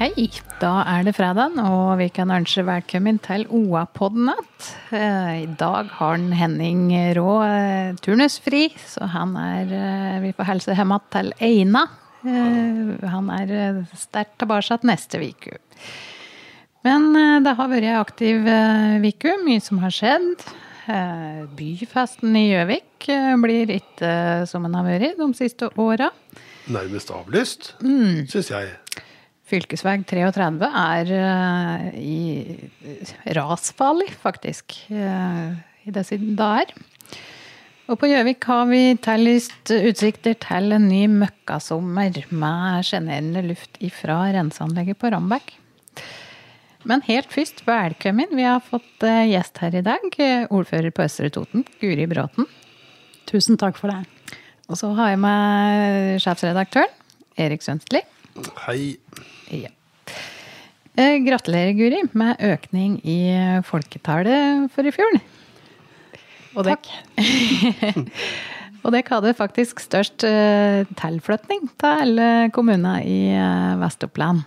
Hei, da er det fredag, og vi kan ønske velkommen til OA-podden. Eh, I dag har Henning Rå eh, turnusfri, så han er eh, Vi får helse hjemme til Eina. Han er sterkt tilbake neste uke. Men det har vært ei aktiv uke, mye som har skjedd. Byfesten i Gjøvik blir ikke som den har vært de siste åra. nærmest avlyst, Mm. syns jeg. Fylkesveg 33 er uh, i rasfarlig, faktisk, uh, i det er. Og på Gjøvik har vi tillyst utsikter til en ny møkkasommer med sjenerende luft ifra renseanlegget på Rambekk. Men helt først, velkommen. Vi har fått uh, gjest her i dag. eh, Ordfører på Østre Toten, Guri Bråten. Tusen takk for det. Og så har jeg med sjefsredaktøren, Erik Sønstli. Hei. Ja. Eh, Gratulerer, Guri, med økning i folketallet for i fjor. Og det, og det hadde faktisk størst eh, tilflytning til alle kommuner i eh, Vest-Oppland.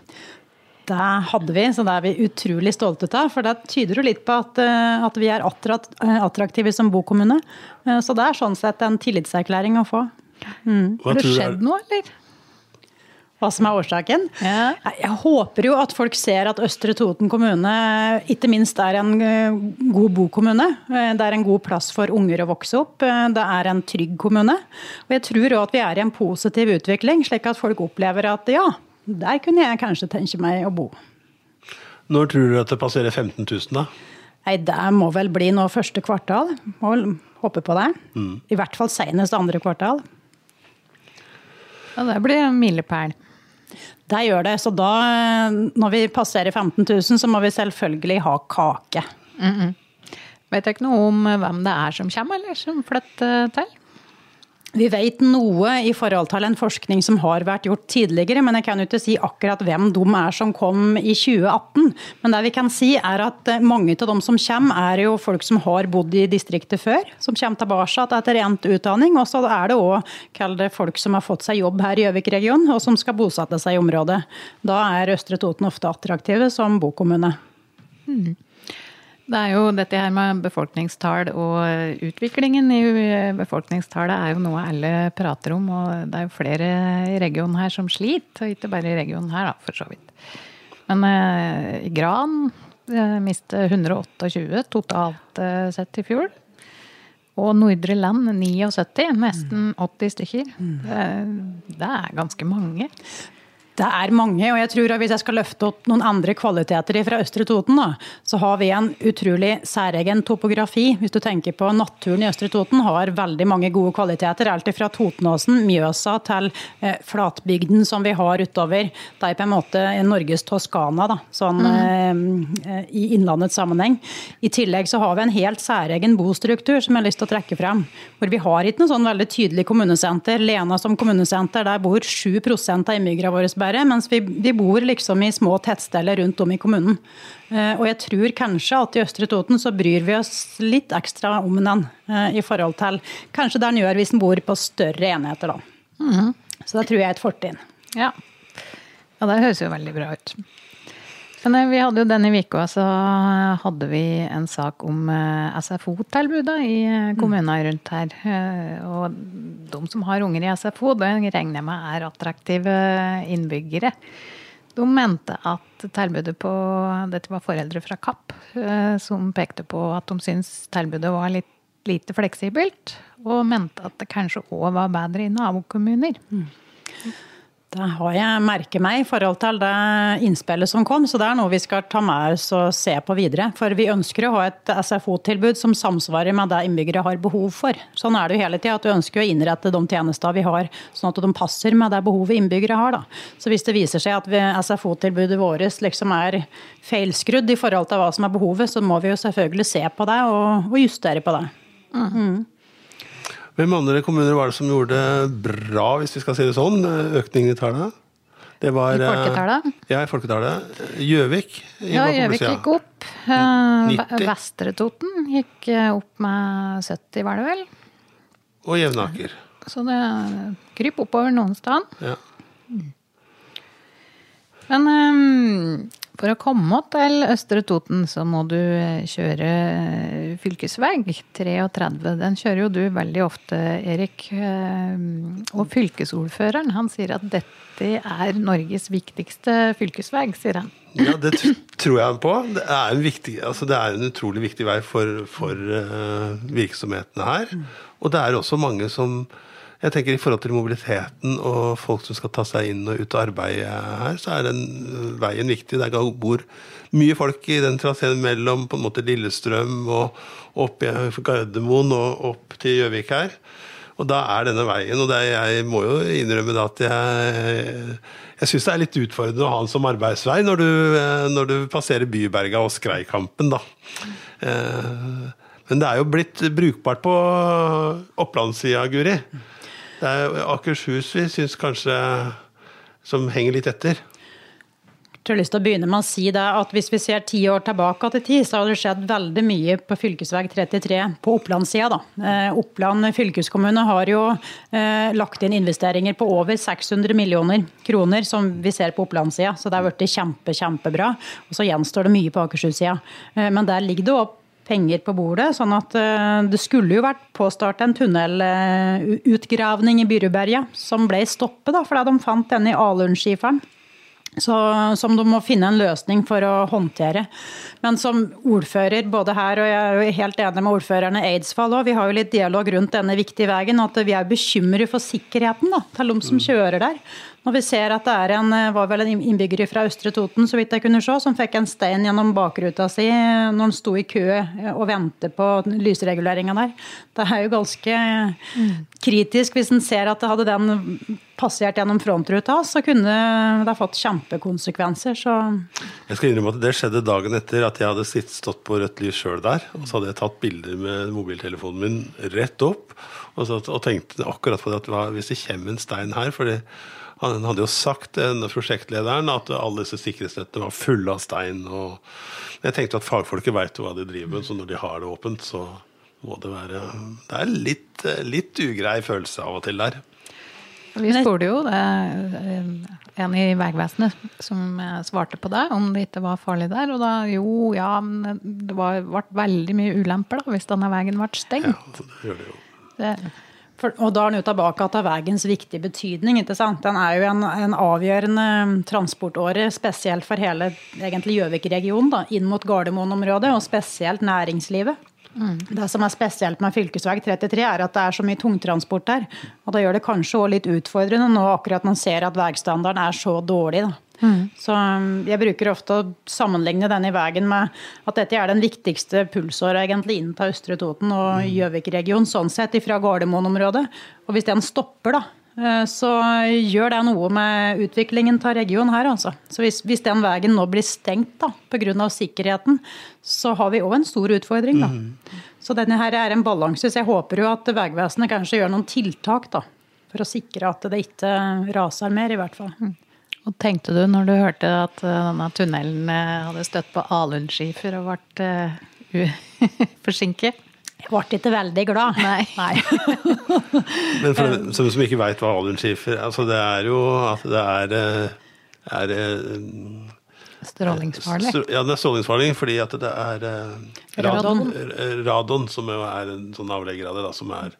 Det hadde vi, så det er vi utrolig stolte av. For det tyder jo litt på at, at vi er attraktive som bokommune. Så det er sånn sett en tillitserklæring å få. Mm. Har det skjedd noe, eller? Hva som er årsaken? Ja. Jeg håper jo at folk ser at Østre Toten kommune ikke minst er en eh, god bokommune. Eh, Det er en god plass for unger å vokse opp. Eh, Det er en trygg kommune. Og jeg tror òg at vi er i en positiv utvikling, slik at folk opplever at ja, der kunne jeg kanskje tenke meg å bo. Når tror du at det passerer 15 000, da? Nei, det må vel bli nå første kvartal. Må håpe på det. I hvert fall senest andre kvartal. Ja, det blir en milepæl. Det gjør det. Så da, når vi passerer 15 000, så må vi selvfølgelig ha kake. Vet jeg ikke noe om hvem det er som kommer, eller som flytter til? Vi vet noe i forhold til en forskning som har vært gjort tidligere, men jeg kan jo ikke si akkurat hvem de er som kom i 2018. Men det vi kan si er at eh, mange av de som kommer, er jo folk som har bodd i distriktet før. Som kommer tilbake etter endt utdanning. Og så er det òg folk som har fått seg jobb her i Gjøvik-regionen, og som skal bosette seg i området. Da er Østre Toten ofte attraktive som bokommune. Det er jo dette her med befolkningstall og utviklingen i befolkningstallet er jo noe alle prater om, og det er jo flere i regionen her som sliter, og ikke bare i regionen her, da, for så vidt. Men eh, i Gran eh, mistet 128 totalt eh, sett i fjor. Og Nordre Land 79, nesten 80 stykker. Det, det er ganske mange. Det er mange, og jeg tror at hvis jeg skal løfte opp noen andre kvaliteter fra Østre Toten, da, så har vi en utrolig særegen topografi. Hvis du tenker på naturen i Østre Toten, har veldig mange gode kvaliteter. Alt fra Totenåsen, Mjøsa til eh, flatbygden som vi har utover. Det er på en måte Norges Toskana, da, sånn eh, i innlandets sammenheng. I tillegg så har vi en helt særegen bostruktur som jeg har lyst til å trekke frem. Hvor vi har ikke noe sånn veldig tydelig kommunesenter. Lena som kommunesenter, der bor 7 av innbyggerne våre bare, mens vi, vi bor liksom i små tettsteder rundt om i kommunen. Eh, og jeg tror kanskje at i Østre Toten så bryr vi oss litt ekstra om den eh, i forhold til kanskje der en gjør hvis en bor på større enheter, da. Så det tror jeg er et fortrinn. Ja. ja, det høres jo veldig bra ut. Men eh, vi hadde jo denne uka så hadde vi en sak om eh, SFO-tilbudet i eh, kommunene rundt her. Eh, Og de som har unger i SFO, det regner jeg med er attraktive innbyggere. De mente at tilbudet på Dette var foreldre fra Kapp eh, som pekte på at de syntes tilbudet var litt lite fleksibelt, og mente at det kanskje òg var bedre i nabokommuner. Det har jeg merket meg i forhold til det innspillet som kom, så det er noe vi skal ta med oss og se på videre. For vi ønsker å ha et SFO-tilbud som samsvarer med det innbyggere har behov for. Sånn er det jo hele tida, at du ønsker å innrette de tjenestene vi har sånn at de passer med det behovet innbyggere har. Da. Så hvis det viser seg at SFO-tilbudet vårt liksom er feilskrudd i forhold til hva som er behovet, så må vi jo selvfølgelig se på det og, og justere på det. Mm. Hvem andre kommuner var det som gjorde det bra, hvis vi skal si det sånn, økningen i tallet? Det var, I folketallet? Ja, i folketallet. Gjøvik Ja, Gjøvik gikk opp. 90. Vestre Toten gikk opp med 70, var det vel? Og Jevnaker. Så det kryper oppover noen steder. Ja. Men um, for å komme til Østre Toten, så må du eh, kjøre eh, fylkesvei 33. Den kjører jo du veldig ofte, Erik. Eh, og fylkesordføreren han sier at dette er Norges viktigste fylkesvei, sier han. Ja, det tror jeg han på. Det er en, viktig, altså det er en utrolig viktig vei for, for virksomhetene her. Og det er også mange som jeg tenker I forhold til mobiliteten og folk som skal ta seg inn og ut og arbeide her, så er den veien viktig. Det bor mye folk i den traseen mellom på en måte Lillestrøm og opp i Gardermoen og opp til Gjøvik her. Og da er denne veien Og er, jeg må jo innrømme at jeg jeg syns det er litt utfordrende å ha den som arbeidsvei når du, når du passerer Byberga og Skreikampen, da. Men det er jo blitt brukbart på Opplandssida, Guri. Det er Akershus vi syns kanskje som henger litt etter. Jeg har lyst til å begynne med å si det at Hvis vi ser ti år tilbake til tid, så har det skjedd veldig mye på fv. 33 på Oppland-sida. Eh, Oppland fylkeskommune har jo eh, lagt inn investeringer på over 600 millioner kroner, som vi ser på Oppland-sida. Så det har blitt kjempe, kjempebra. Og så gjenstår det mye på Akershus-sida. Eh, men der ligger det opp penger på bordet. sånn at eh, det skulle jo vært påstart en tunnelutgravning i Byruberget, som ble stoppet da, fordi de fant den i alunskiferen. Så, som de må finne en løsning for å håndtere. Men som ordfører både her og jeg er helt enig med ordførerne i Eidsvoll òg, vi har jo litt dialog rundt denne viktige veien, at vi er bekymret for sikkerheten da, til de som kjører der. Når vi ser at det er en, eh, var vel en innbygger fra Østre Toten så vidt jeg kunne se, som fikk en stein gjennom bakruta si når han sto i kø eh, og ventet på lysreguleringa der. Det er jo ganske kritisk hvis en ser at det hadde den passert gjennom frontruta, så kunne det fått kjempekonsekvenser. Så Jeg skal innrømme at det skjedde dagen etter at jeg hadde stått på rødt lys sjøl der. Og så hadde jeg tatt bilder med mobiltelefonen min rett opp og, så, og tenkte akkurat på det at hvis det kommer en stein her fordi han hadde jo sagt, denne prosjektlederen, at alle disse sikkerhetsnettene var fulle av stein. og Jeg tenkte at fagfolket veit hva de driver med, så når de har det åpent, så må det være Det er litt, litt ugrei følelse av og til der. Vi spurte jo det, en i Vegvesenet som svarte på det, om det ikke var farlig der. Og da jo, ja, det ble veldig mye ulemper da, hvis denne veien ble stengt. Ja, det gjør det jo. Det, for, og da er han tilbake til veiens viktige betydning. ikke sant? Den er jo en, en avgjørende transportåre, spesielt for hele Gjøvik-regionen, inn mot Gardermoen-området, og spesielt næringslivet. Mm. Det som er spesielt med fv. 33, er at det er så mye tungtransport der. Og da gjør det kanskje også litt utfordrende nå akkurat man ser at veistandarden er så dårlig. da. Mm. Så um, jeg bruker ofte å sammenligne denne veien med at dette er den viktigste pulsåra egentlig inn til Østre Toten og mm. Gjøvik-regionen, sånn sett, fra Gardermoen-området. Og hvis den stopper, da, så gjør det noe med utviklingen av regionen her. Altså. Så hvis, hvis, den veien nå blir stengt da, pga. sikkerheten, så har vi òg en stor utfordring. Da. Mm. Så denne her er en balanse. Så jeg håper jo at Vegvesenet kanskje gjør noen tiltak da, for å sikre at det ikke raser mer, i hvert fall. Mm. Hva tenkte du når du hørte at eh, denne tunnelen eh, hadde støtt på alunskifer og ble forsinket? Jeg ble ikke veldig glad. Nei. Nei. Men for dem som ikke veit hva alunskifer altså Det er jo at det er, er Strålingsfarlig? Ja, det er strålingsfarlig fordi at det er radon, radon som jo er en sånn avlegger av det, da, som er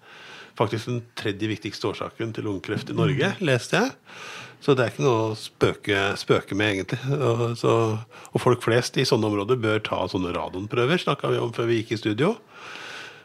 faktisk den tredje viktigste årsaken til lungekreft i Norge, leste jeg. Så det er ikke noe å spøke, spøke med, egentlig. Og, så, og, folk flest i sånne områder bør ta sånne radonprøver, snakka vi om før vi gikk i studio.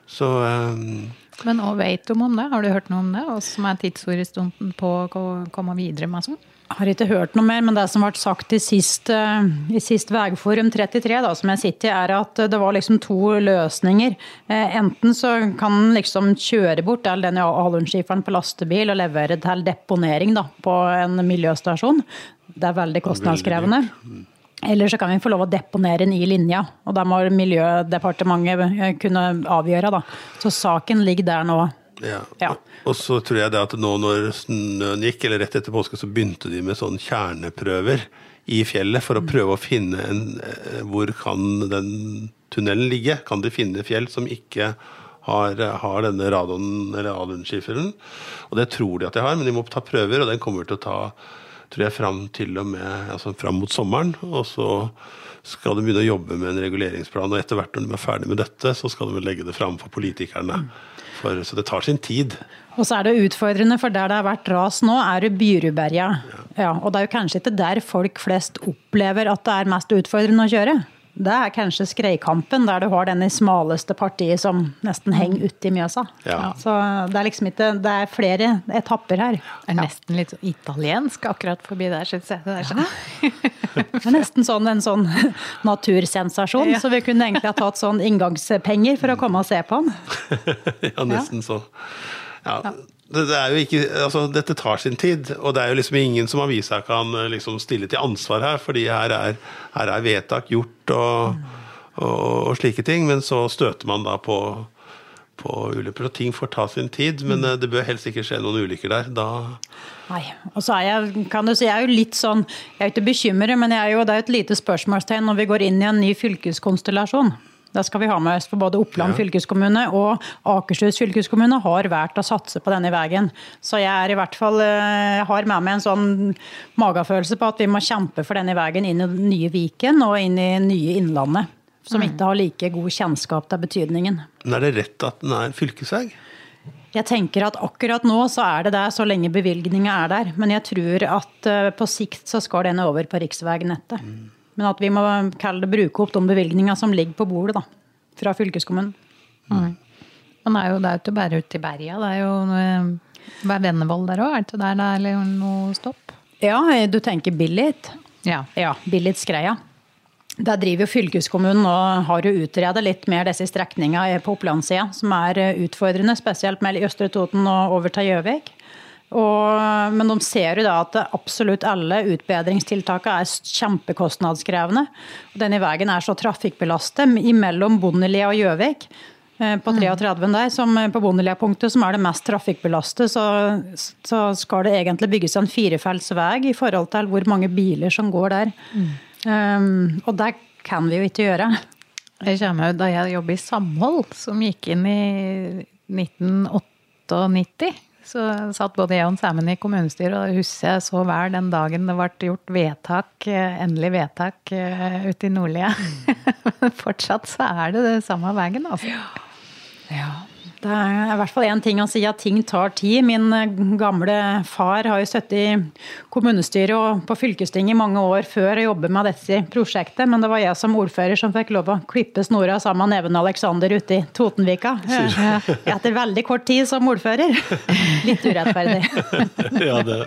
Så um, Men hva vet du om det? Har du hørt noe om det? Hva som er tidshorisonten på å komme videre med sånn? Har ikke hørt noe mer, men det som ble sagt i sist, uh, i sist Vegforum 33, da, som jeg sitter i, er at det var liksom to løsninger. Uh, enten så kan en liksom kjøre bort all den alunskiferen på lastebil og levere til deponering da, på en miljøstasjon. Det er veldig kostnadskrevende. Eller så kan vi få lov å deponere den i linja, og da må Miljødepartementet eh, kunne avgjøre. Da. Så saken ligger der nå. Ja. ja. Og så tror jeg det at nå når snøen gikk, eller rett etter påske, så begynte de med sånn kjerneprøver i fjellet for å mm. prøve å finne en eh, Hvor kan den tunnelen ligge? Kan de finne fjell som ikke har, har denne radon- eller alunskiferen? Og det tror de at de har, men de må ta prøver, og den kommer til å ta tror jeg, fram til og med altså fram mot sommeren. Og så skal de begynne å jobbe med en reguleringsplan. Og etter hvert når de er ferdig med dette, så skal de legge det fram for politikerne. For, så det tar sin tid. Og så er det utfordrende, for der det har vært ras nå, er det Byruberga. Ja. ja. og det er jo kanskje ikke der folk flest opplever at det er mest utfordrende å kjøre det er kanskje Skreikampen, der du har den i smaleste partiet som nesten henger mm. uti Mjøsa. Ja. Så det er liksom ikke Det er flere etapper her. Det er nesten litt italiensk akkurat forbi der, syns jeg. Det er, sånn. det er nesten sånn en sånn natursensasjon, ja. så vi kunne egentlig ha tatt sånn inngangspenger for å komme og se på den. ja, nesten så. Ja det, det ikke, altså, dette tar sin tid, og det er jo liksom ingen som avisa kan eh, liksom stille til ansvar her, fordi her er, her er vedtak gjort og, og, og, slike ting. Men så støter man da på, på ulykker, og ting får ta sin tid. Men mm. det bør helst ikke skje noen ulykker der. Da Nei. Og så er jeg, kan du si, jeg er jo litt sånn Jeg er ikke bekymret, men er jo, det er jo et lite spørsmålstegn når vi går inn i en ny fylkeskonstellasjon. Det skal vi ha med oss, for både Oppland ja. fylkeskommune og Akershus fylkeskommune har valgt å satse på denne veien. Så jeg er i hvert fall, eh, har med meg en sånn magefølelse på at vi må kjempe for denne veien inn i nye Viken og inn i nye Innlandet. Som mm. ikke har like god kjennskap til betydningen. Men er det rett at den er fylkesvei? Jeg tenker at akkurat nå så er det der, så lenge bevilgninga er der. Men jeg tror at eh, på sikt så skal den over på riksveinettet. Mm. Men at vi må det bruke opp de bevilgningene som ligger på bordet da, fra fylkeskommunen. Mm. Men det er jo det er ikke bare ute i berga. Det er jo det er Vennevoll der òg, er det ikke der det er noe stopp? Ja, du tenker Billit? Ja. ja Billits-greia. Der driver jo fylkeskommunen og har jo utredet litt mer disse strekningene på Opplandssida, som er utfordrende, spesielt mellom Østre Toten og over til Gjøvik. Og, men de ser jo da at absolutt alle utbedringstiltakene er kjempekostnadskrevende. Og Denne veien er så trafikkbelastet mellom Bondelia og Gjøvik eh, på 33 mm. der, som på Bondelia-punktet, som er det mest trafikkbelastet, så, så, skal det egentlig bygges en firefelts vei i forhold til hvor mange biler som går der. Mm. Um, og det kan vi jo ikke gjøre. Jeg kommer jo da jeg jobbet i Samhold, som gikk inn i 1998 så satt både jeg og Sæmen i kommunestyret, og det husker jeg så vel den dagen det ble gjort vedtak, eh, endelig vedtak eh, ute i Nordlia. Men fortsatt så er det det samme veien, altså. Ja. Det er i hvert fall én ting å si at ting tar tid. Min eh, gamle far har jo sittet i kommunestyret og på fylkestinget i mange år før å jobbet med dette prosjektet, men det var jeg som ordfører som fikk lov å klippe snora sammen med Even Alexander ute i Totenvika. Etter veldig kort tid som ordfører. Litt urettferdig. ja, det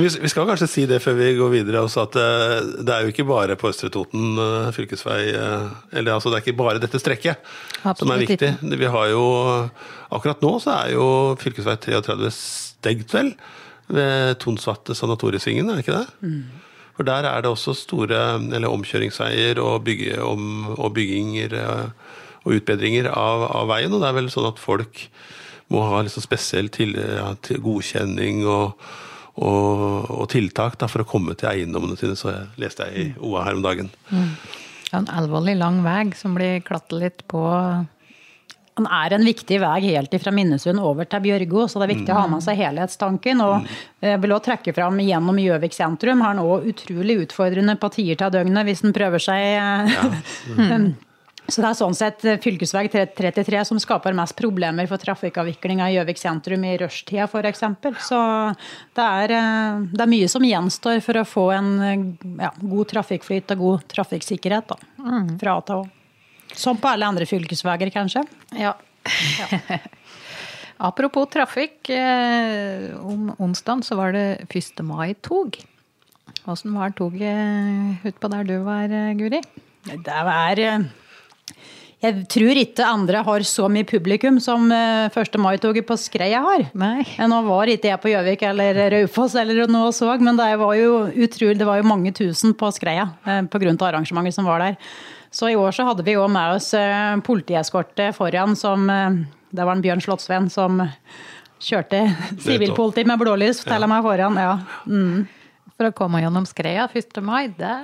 vi, skal kanskje si det før vi går videre, også at eh, det er jo ikke bare på Østre Toten eh, fylkesvei eh, Eller altså det er ikke bare dette strekket Absolutt. som er viktig. Vi har jo Akkurat nå så er jo fylkesvei 33 stengt, vel? Ved Tonsvatte sanatoriesvingen, er det ikke det? Mm. For der er det også store eller omkjøringsveier og, bygge, om, og bygginger og utbedringer av, av, veien. Og det er vel sånn at folk må ha liksom spesiell til, ja, til godkjenning og og, og tiltak da, for å komme til eiendommene sine, så jeg leste jeg i OA her om dagen. Mm. er en alvorlig lang vei som blir klattet litt på. Den er en viktig vei helt fra Minnesund over til Bjørgo, så det er viktig mm. å ha med seg helhetstanken. Og mm. jeg vil også trekke fram gjennom Gjøvik sentrum har den òg utrolig utfordrende på tider til døgnet hvis den prøver seg ja. mm. Så det er sånn sett fv. 33 som skaper mest problemer for trafikkavviklinga i Gjøvik sentrum i rushtida f.eks. Så det er, eh, det er, mye som gjenstår for å få en ja, god trafikkflyt og god trafikksikkerhet da, mm. fra A til Å. Som på alle andre fylkesveier, kanskje. Ja. ja. Apropos trafikk. Eh, om onsdag så var det 1. mai-tog. Åssen var toget utpå der du var, eh, Guri? Det er eh, Jeg tror ikke andre har så mye publikum som 1. mai-toget på Skreia har. Nei. Nå var ikke jeg på Gjøvik eller Raufoss eller noe så, men det var jo utrolig, det var jo mange tusen på Skreia pga. arrangementet som var der. Så i år så hadde vi òg med oss politieskorte foran som Det var en Bjørn Slottsveen som kjørte sivilpoliti med blålys til ja. meg foran. Ja. Mm for å komme gjennom skreia 1. mai, det,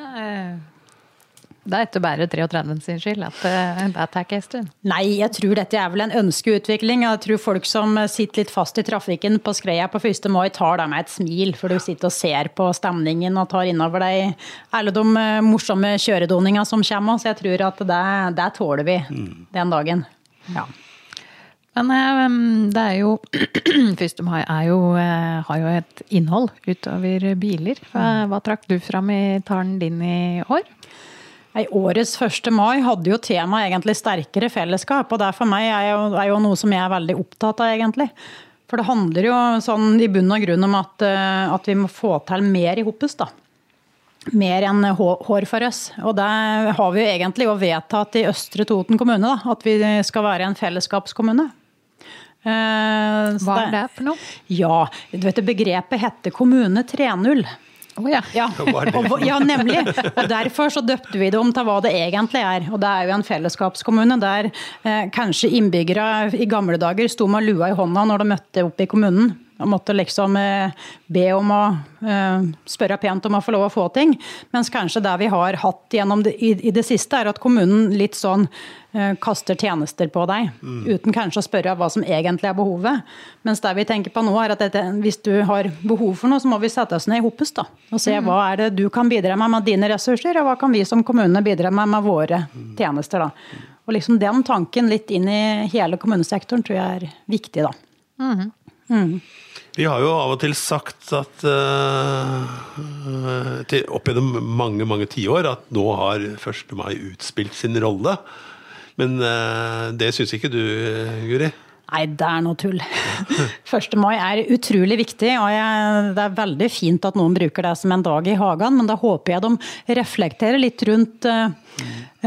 det er ikke bare 33 sin skyld at eh, det tar en stund. Nei, jeg tror dette er vel en ønskeutvikling. Jeg tror folk som sitter litt fast i trafikken på skreia på 1. mai, tar det med et smil, for du sitter og ser på stemningen og tar innover deg alle de eh, morsomme kjøredoningene som kommer. Så jeg tror at det, det tåler vi den dagen. Ja. Men ehm, det er jo 1. mai er jo, eh, har jo et innhold utover biler. Hva, hva trakk du fram i talen din i år? I årets 1. mai hadde jo temaet egentlig sterkere fellesskap. Og det for meg er jo, er jo, noe som jeg er veldig opptatt av, egentlig. For det handler jo sånn i bunn og grunn om at, eh, at vi må få til mer i Hoppes, da. Mer enn hår for oss. Og det har vi jo egentlig jo vedtatt i Østre Toten kommune, da, at vi skal være en fellesskapskommune. Eh, Hva er det for noe? Ja, du vet Begrepet heter Kommune 3.0. Oh, ja. Ja. ja. nemlig. Og derfor så døpte vi det om til hva det egentlig er. Og det er jo en fellesskapskommune der eh, kanskje innbyggere i gamle dager sto med lua i hånda når de møtte opp i kommunen. Og måtte liksom eh, be om å eh, spørre pent om å få lov å få ting. Mens kanskje det vi har hatt gjennom det, i, i det siste, er at kommunen litt sånn Eh, kaster tjenester på deg, mm. uten kanskje å spørre hva som egentlig er behovet. Mens det vi tenker på nå er at dette, hvis du har behov for noe, så må vi sette oss ned i hopes da, og se mm. hva er det du kan bidra med med dine ressurser, og hva kan vi som kommune bidra med med våre mm. tjenester. da. Og liksom Den tanken litt inn i hele kommunesektoren tror jeg er viktig. da. Mm. Mm. Vi har jo av og til sagt at uh, opp gjennom mange mange tiår at nå har 1. mai utspilt sin rolle. Men uh, det syns ikke du, Guri? Nei, det er noe tull. 1. mai er utrolig viktig, og jeg, det er veldig fint at noen bruker det som en dag i hagen, men da håper jeg de reflekterer litt rundt uh,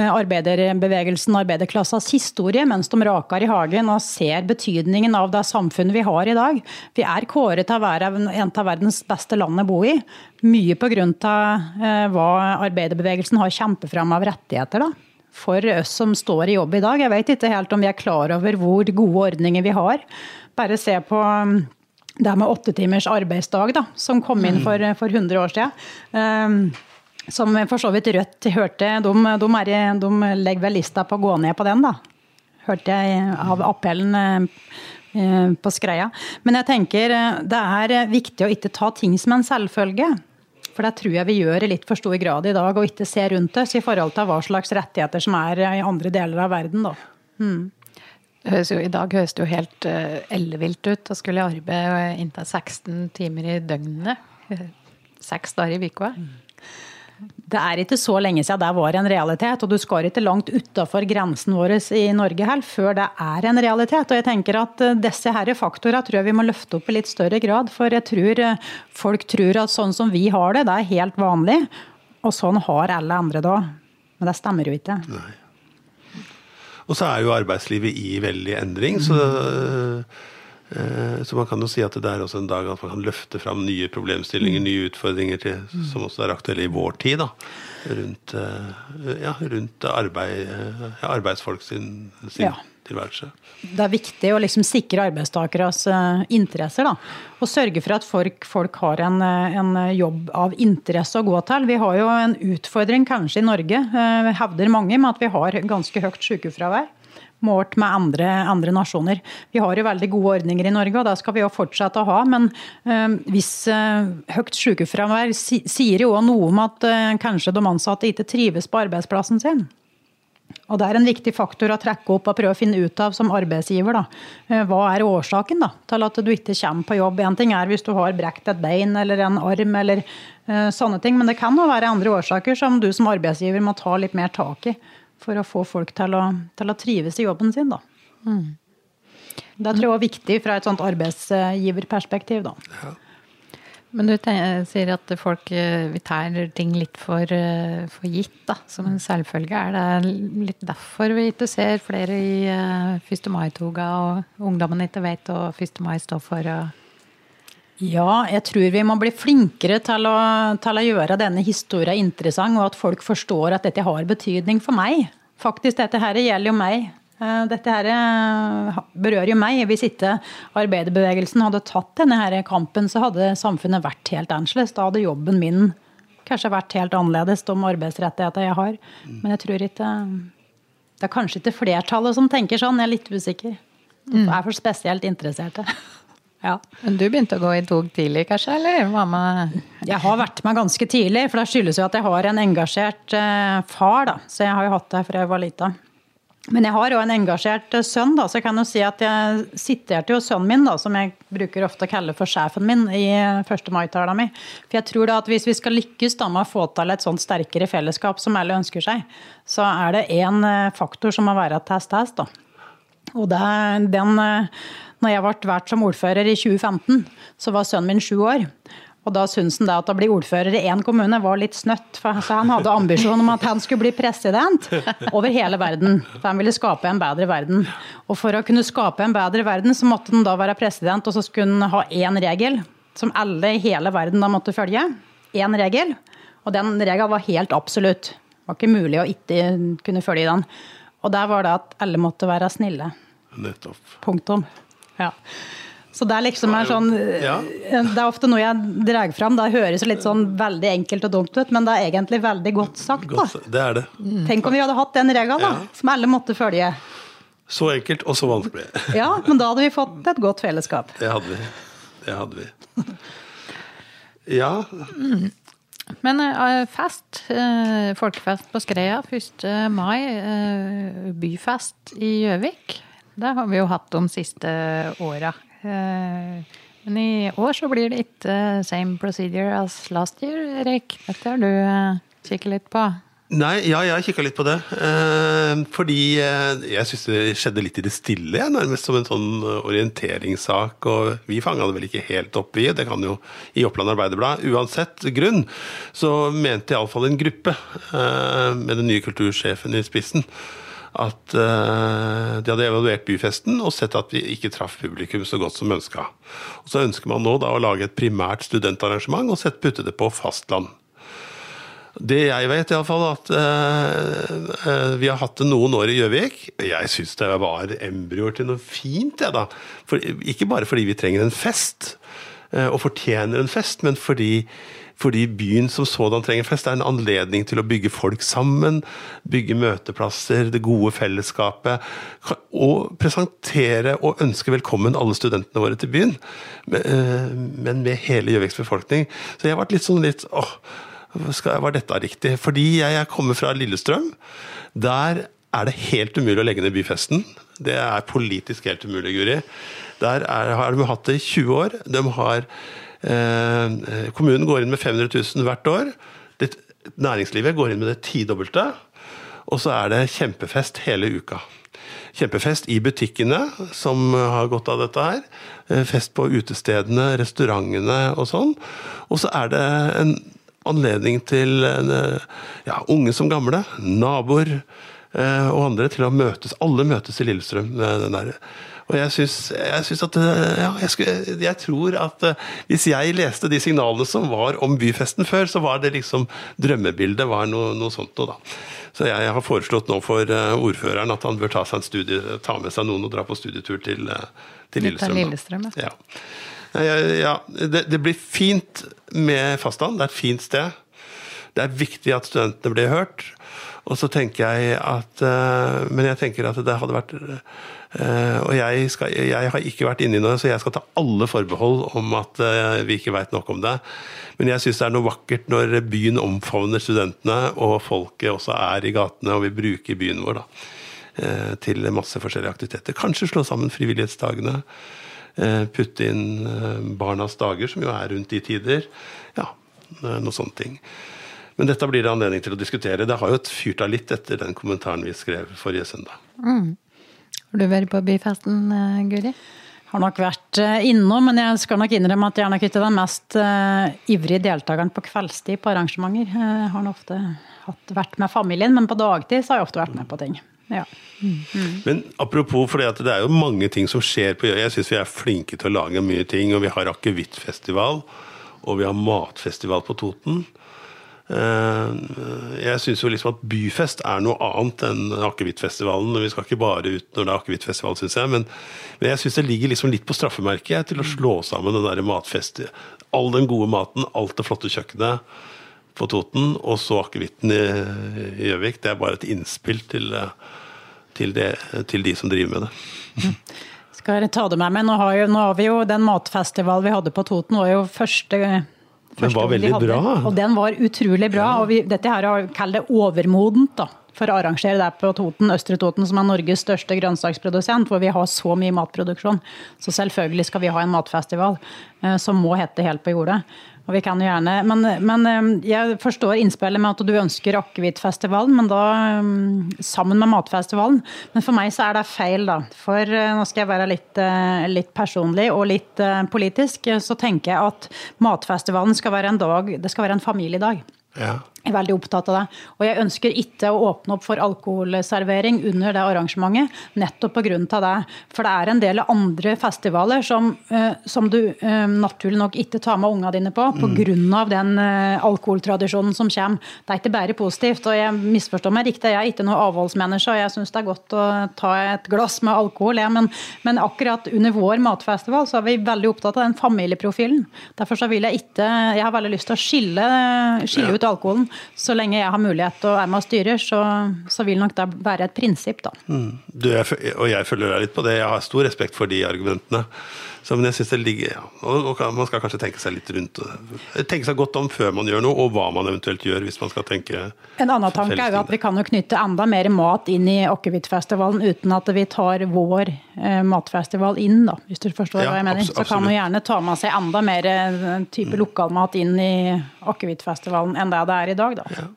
arbeiderbevegelsen, arbeiderklassas historie, mens de raker i hagen og ser betydningen av det samfunnet vi har i dag. Vi er kåret til å være en av verdens beste land å bo i. Mye pga. Uh, hva arbeiderbevegelsen har kjempet fram av rettigheter. da for oss som står i jobb i dag. Jeg vet ikke helt om vi er klar over hvor gode ordninger vi har. Bare se på um, det med åtte timers arbeidsdag, da, som kom inn for, for 100 år siden. Um, som for så vidt Rødt hørte, de, de, er, de, legger vel lista på å gå ned på den, da. Hørte jeg av appellen eh, på Skreia. Men jeg tenker det er viktig å ikke ta ting som en selvfølge. For det tror jeg vi gjør i litt for stor grad i dag, og ikke ser rundt oss i forhold til hva slags rettigheter som er i andre deler av verden. da. Mm. Jo, I dag høres det jo helt uh, ellevilt ut å skulle arbeide inntil 16 timer i døgnet. Seks dager i uka. Mm. Det er ikke så lenge siden det var en realitet, og du skal ikke langt utafor grensen vår i Norge heller før det er en realitet. Og jeg tenker at eh, disse her faktorene tror jeg vi må løfte opp i litt større grad. For jeg tror eh, folk tror at sånn som vi har det, det er helt vanlig. Og sånn har alle andre da. Men det stemmer jo ikke. Nei. Og så er jo arbeidslivet i veldig endring. så Eh, så man kan jo si at det er også en dag at man kan løfte fram nye problemstillinger, mm. nye utfordringer til, som også er aktuelle i vår tid. da, Rundt, eh, ja, rundt arbeid, ja, arbeidsfolk sin, sin ja. tilværelse. Det er viktig å liksom sikre arbeidstakeres interesser. da, Og sørge for at folk, folk har en, en, jobb av interesse å gå til. Vi har jo en utfordring kanskje i Norge, hevder mange, med at vi har ganske høyt sykefravær målt med andre, andre, nasjoner. Vi har jo veldig gode ordninger i Norge, og det skal vi jo fortsette å ha. Men øh, hvis øh, høyt sykefravær si, sier jo òg noe om at øh, kanskje de ansatte ikke trives på arbeidsplassen sin. Og Det er en viktig faktor å trekke opp og prøve å finne ut av som arbeidsgiver. Da. Hva er årsaken da, til at du ikke kommer på jobb? En ting er hvis du har brekt et bein eller en arm, eller sånne ting, men det kan jo være andre årsaker som du som arbeidsgiver må ta litt mer tak i for å få folk til å, til å trives i jobben sin. Da. Mm. Det tror jeg var viktig fra et sånt arbeidsgiverperspektiv. da. Men du sier at folk eh, vi tar ting litt for, eh, for gitt, da, som en selvfølge. Er det litt derfor vi ikke ser flere i eh, 1. mai-toga, og ungdommen ikke vet hva 1. mai står for? Og Ja, jeg tror vi må bli flinkere til å, til å gjøre denne historien interessant, og at folk forstår at dette har betydning for meg. Faktisk, dette her gjelder jo meg. Eh, Dette her eh, berører jo meg. Hvis ikke arbeiderbevegelsen hadde tatt denne her kampen, så hadde samfunnet vært helt annerledes. Da hadde jobben min kanskje vært helt annerledes, de arbeidsrettighetene jeg har. Men jeg tror ikke Det er kanskje ikke flertallet som tenker sånn, jeg er litt usikker. Jeg er for spesielt interesserte. Ja. Men du begynte å gå i tog tidlig, kanskje? Eller hva med Jeg har vært med ganske tidlig, for det skyldes jo at jeg har en engasjert eh, far. da, Så jeg har jo hatt det fra jeg var lita. Men jeg har jo en engasjert eh, sønn, da, så jeg kan jo si at jeg siterte jo sønnen min, da, som jeg bruker ofte å kalle for sjefen min, i 1. mai-tala mi. For jeg tror da at hvis vi skal lykkes da med å få til et sånt sterkere fellesskap som alle ønsker seg, så er det én faktor som må være test-test. da. Og det, den, eh, når jeg ble valgt som ordfører i 2015, så var sønnen min sju år. Og da syntes han at å bli ordfører i én kommune var litt snøtt. For, så han hadde ambisjon om at han skulle bli president over hele verden. For han ville skape en bedre verden. Og for å kunne skape en bedre verden, så måtte han da være president, og så skulle han ha én regel som alle i hele verden da måtte følge. Én regel. Og den regelen var helt absolutt. Det var ikke mulig å ikke kunne følge den. Og der var det at alle måtte være snille. Nettopp. Punktum. Ja. Så det er liksom er sånn Ja. Det er ofte noe jeg drar fram. Det høres litt sånn veldig enkelt og dumt ut, men det er egentlig veldig godt sagt. Godt, det er det. Tenk om vi hadde hatt den regelen, da, Ja. som alle måtte følge. Så enkelt og så vanskelig. Ja, men da hadde vi fått et godt fellesskap. Det hadde vi. Det hadde vi. Ja, Men eh, fest, eh, folkefest på Skreia 1. mai, eh, byfest i Gjøvik. Det har vi jo hatt de siste åra. Eh, men i år så blir det ikke same procedure as last year, Erik. Dette har du eh, kikket litt på. Nei, ja, jeg har kikka litt på det. Eh, fordi eh, jeg syns det skjedde litt i det stille, nærmest som en sånn orienteringssak. Og vi fanga det vel ikke helt opp i, det kan jo i Oppland Arbeiderblad. Uansett grunn, så mente iallfall en gruppe, eh, med den nye kultursjefen i spissen, at eh, de hadde evaluert byfesten og sett at vi ikke traff publikum så godt som ønska. Så ønsker man nå da å lage et primært studentarrangement og sette- putte det på fastland. Det jeg vet, iallfall, at uh, uh, vi har hatt det noen år i Gjøvik. Jeg syns det var embryoer til noe fint, jeg, da. For, ikke bare fordi vi trenger en fest, og fortjener en fest, men fordi, fordi byen som sådan trenger fest. Det er en anledning til å bygge folk sammen, bygge møteplasser, det gode fellesskapet. Og presentere og ønske velkommen alle studentene våre til byen. Men, eh, med hele Gjøviks befolkning. Så jeg har vært litt sånn litt åh, var dette riktig? Fordi jeg, kommer fra Lillestrøm. Der er det helt umulig å legge ned byfesten. Det er politisk helt umulig, Guri. Der er, har de hatt det i 20 år. De har, kommunen går inn med 500 000 hvert år. Næringslivet går inn med det tidobbelte. Og så er det kjempefest hele uka. Kjempefest i butikkene, som har godt av dette her. Eh, Fest på utestedene, restaurantene og sånn. Og så er det en anledning til eh, ja, unge som gamle, naboer eh, og andre til å møtes. Alle møtes i Lillestrøm. den der. Og jeg syns, at eh, ja, jeg, skulle, jeg tror at eh, hvis jeg leste de signalene som var om byfesten før, så var det liksom Drømmebildet var noe, noe sånt noe, da. Så jeg har foreslått nå for eh, ordføreren at han bør ta, studie, ta med seg noen og dra på studietur til, til Lillestrøm. Lillestrøm, ja. Ja. Ja, det, det blir fint med fastland. Det er et fint sted. Det er viktig at studentene blir hørt. Og så tenker jeg at Men jeg tenker at det hadde vært Og jeg, skal, jeg har ikke vært inne i noe, så jeg skal ta alle forbehold om at eh, vi ikke veit nok om det. Men jeg syns det er noe vakkert når byen omfavner studentene, og folket også er i gatene og vil bruke byen vår da, eh, til masse forskjellige aktiviteter. Kanskje slå sammen frivillighetsdagene. Eh, Putte inn eh, Barnas dager, som jo er rundt de tider. Ja, eh, noe sånne ting. Men dette blir det anledning til å diskutere. Det har jo fyrt av litt etter den kommentaren vi skrev forrige søndag. Har Har du vært på byfesten, eh, Guri? Har nok vært eh, innom, men jeg skal nok innrømme at jeg er nok ikke den mest uh, ivrige deltakeren på kveldstid på arrangementer. Jeg har nok ofte hatt, vært med familien, men på dagtid så har jeg ofte vært med på ting. Ja. Mm. Men apropos, for det er jo mange ting som skjer på Jeg syns vi er flinke til å lage mye ting. Og vi har akevittfestival, og vi har matfestival på Toten. Eh, jeg syns jo liksom at byfest er noe annet enn akevittfestivalen. Vi skal ikke bare ut når det er akevittfestival, syns jeg. Men, men jeg syns det ligger liksom litt på straffemerket til å slå sammen den der matfest All den gode maten, alt det flotte kjøkkenet på Toten, og så akevitten i Gjøvik. Det er bare et innspill til, til, det, til de som driver med det. Skal jeg ta det med meg? Nå har, jo, nå har vi jo den matfestivalen vi hadde på Toten, var jo første den var veldig bra. Og den var utrolig bra. Ja. og vi, Dette her det overmodent da, for å arrangere det på Toten, Østre Toten, som er Norges største grønnsaksprodusent, hvor vi har så mye matproduksjon. Så selvfølgelig skal vi ha en matfestival eh, som må hete Helt på jordet. Og vi kan jo gjerne, men, men eh, jeg forstår innspillet med at du ønsker Akevittfestivalen, men da eh, sammen med Matfestivalen. Men for meg så er det feil, da. For eh, nå skal jeg være litt, litt personlig og litt politisk. Så tenker jeg at Matfestivalen skal være en dag, det skal være en familiedag. Ja. Jeg er veldig opptatt av det. Og jeg ønsker ikke å åpne opp for alkoholservering under det arrangementet, nettopp pga. det. For det er en del andre festivaler som, eh, som du eh, naturlig nok ikke tar med ungene dine på pga. Mm. den eh, alkoholtradisjonen som kommer. Det er ikke bare positivt. Og jeg misforstår meg riktig, jeg er ikke noe avholdsmenneske, og jeg syns det er godt å ta et glass med alkohol, jeg. men, men, akkurat under vår matfestival så er vi veldig opptatt av den familieprofilen. Derfor så vil jeg ikke Jeg har veldig lyst til å skille, skille ut alkoholen. Så lenge jeg har mulighet og er med og styrer, så, så vil nok det være et prinsipp, da. Mm. Du, jeg, og jeg følger deg litt på det. Jeg har stor respekt for de argumentene. Så, men jeg synes det ligger ja, og, Man skal kanskje tenke seg litt rundt Tenke seg godt om før man gjør noe, og hva man eventuelt gjør hvis man skal tenke En annen tanke er jo at vi kan jo knytte enda mer mat inn i Akevittfestivalen uten at vi tar vår eh, matfestival inn, da, hvis du forstår ja, hva jeg mener. Så kan man gjerne ta med seg enda mer eh, type mm. lokalmat inn i Akevittfestivalen enn det det er i dag, da. Ja.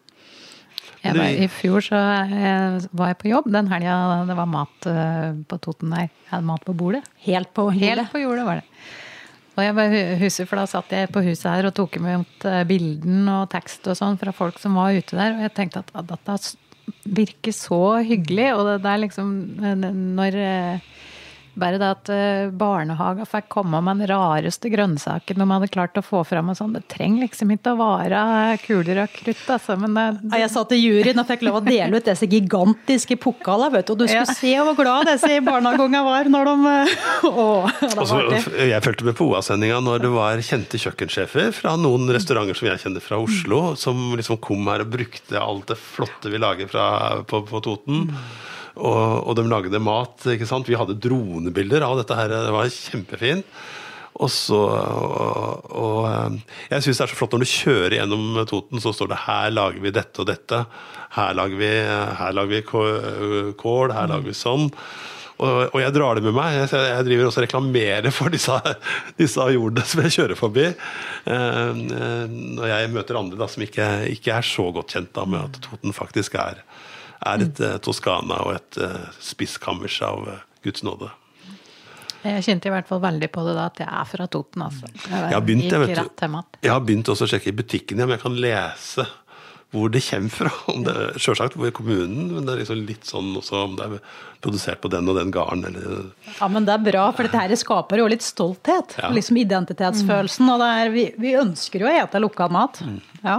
Var, I fjor så eh, var jeg på jobb den helga det var mat eh, på Toten der. Jeg hadde mat på bordet. Helt på jordet? Helt på jordet var det. Og jeg bare husker, for Da satt jeg på huset her og tok imot eh, bilden og tekst og sånn fra folk som var ute der. Og jeg tenkte at, at dette virker så hyggelig. Og det der liksom Når bare det at uh, barnehagen fikk komme med den rareste grønnsaken de hadde klart å få fram. og sånn, Det trenger liksom ikke å være kuler og krutt. Altså, men det, det... Jeg satt i juryen og fikk lov å dele ut disse gigantiske pokalene. vet du, og Du skulle ja. se hvor glad disse barnehageungene var når de å, Også, Jeg fulgte med på OA-sendinga når det var kjente kjøkkensjefer fra noen restauranter som jeg kjenner fra Oslo, som liksom kom her og brukte alt det flotte vi lager fra, på, på Toten. Mm og, og, de lagde mat. ikke sant? Vi hadde dronebilder av dette her. Det var kjempefint. Og så og, og eh, Jeg syns det er så flott når du kjører gjennom Toten, så står det 'her lager vi dette og dette'. Her lager vi, her lager vi kål, her lager vi sånn. Og, og, jeg drar det med meg. Jeg, jeg driver også og reklamerer for disse, disse jordene som jeg kjører forbi. Eh, eh, når jeg møter andre da, som ikke, ikke, er så godt kjent da, med at Toten faktisk er er et uh, Toskana og et uh, spisskammers av uh, Guds nåde. Jeg kjente i hvert fall veldig på det da, at jeg er fra Toten. altså. Jeg, jeg, har, begynt, jeg, vet, jeg har begynt også å sjekke i butikken om jeg kan lese hvor det kommer fra. Om det, selvsagt hvor i kommunen, men det er liksom litt sånn også om det er produsert på den og den gården. Ja, men det er bra, for dette her skaper jo litt stolthet. Ja. Liksom identitetsfølelsen. Og er, vi, vi, ønsker jo å ete lokal mat. Mm. Ja.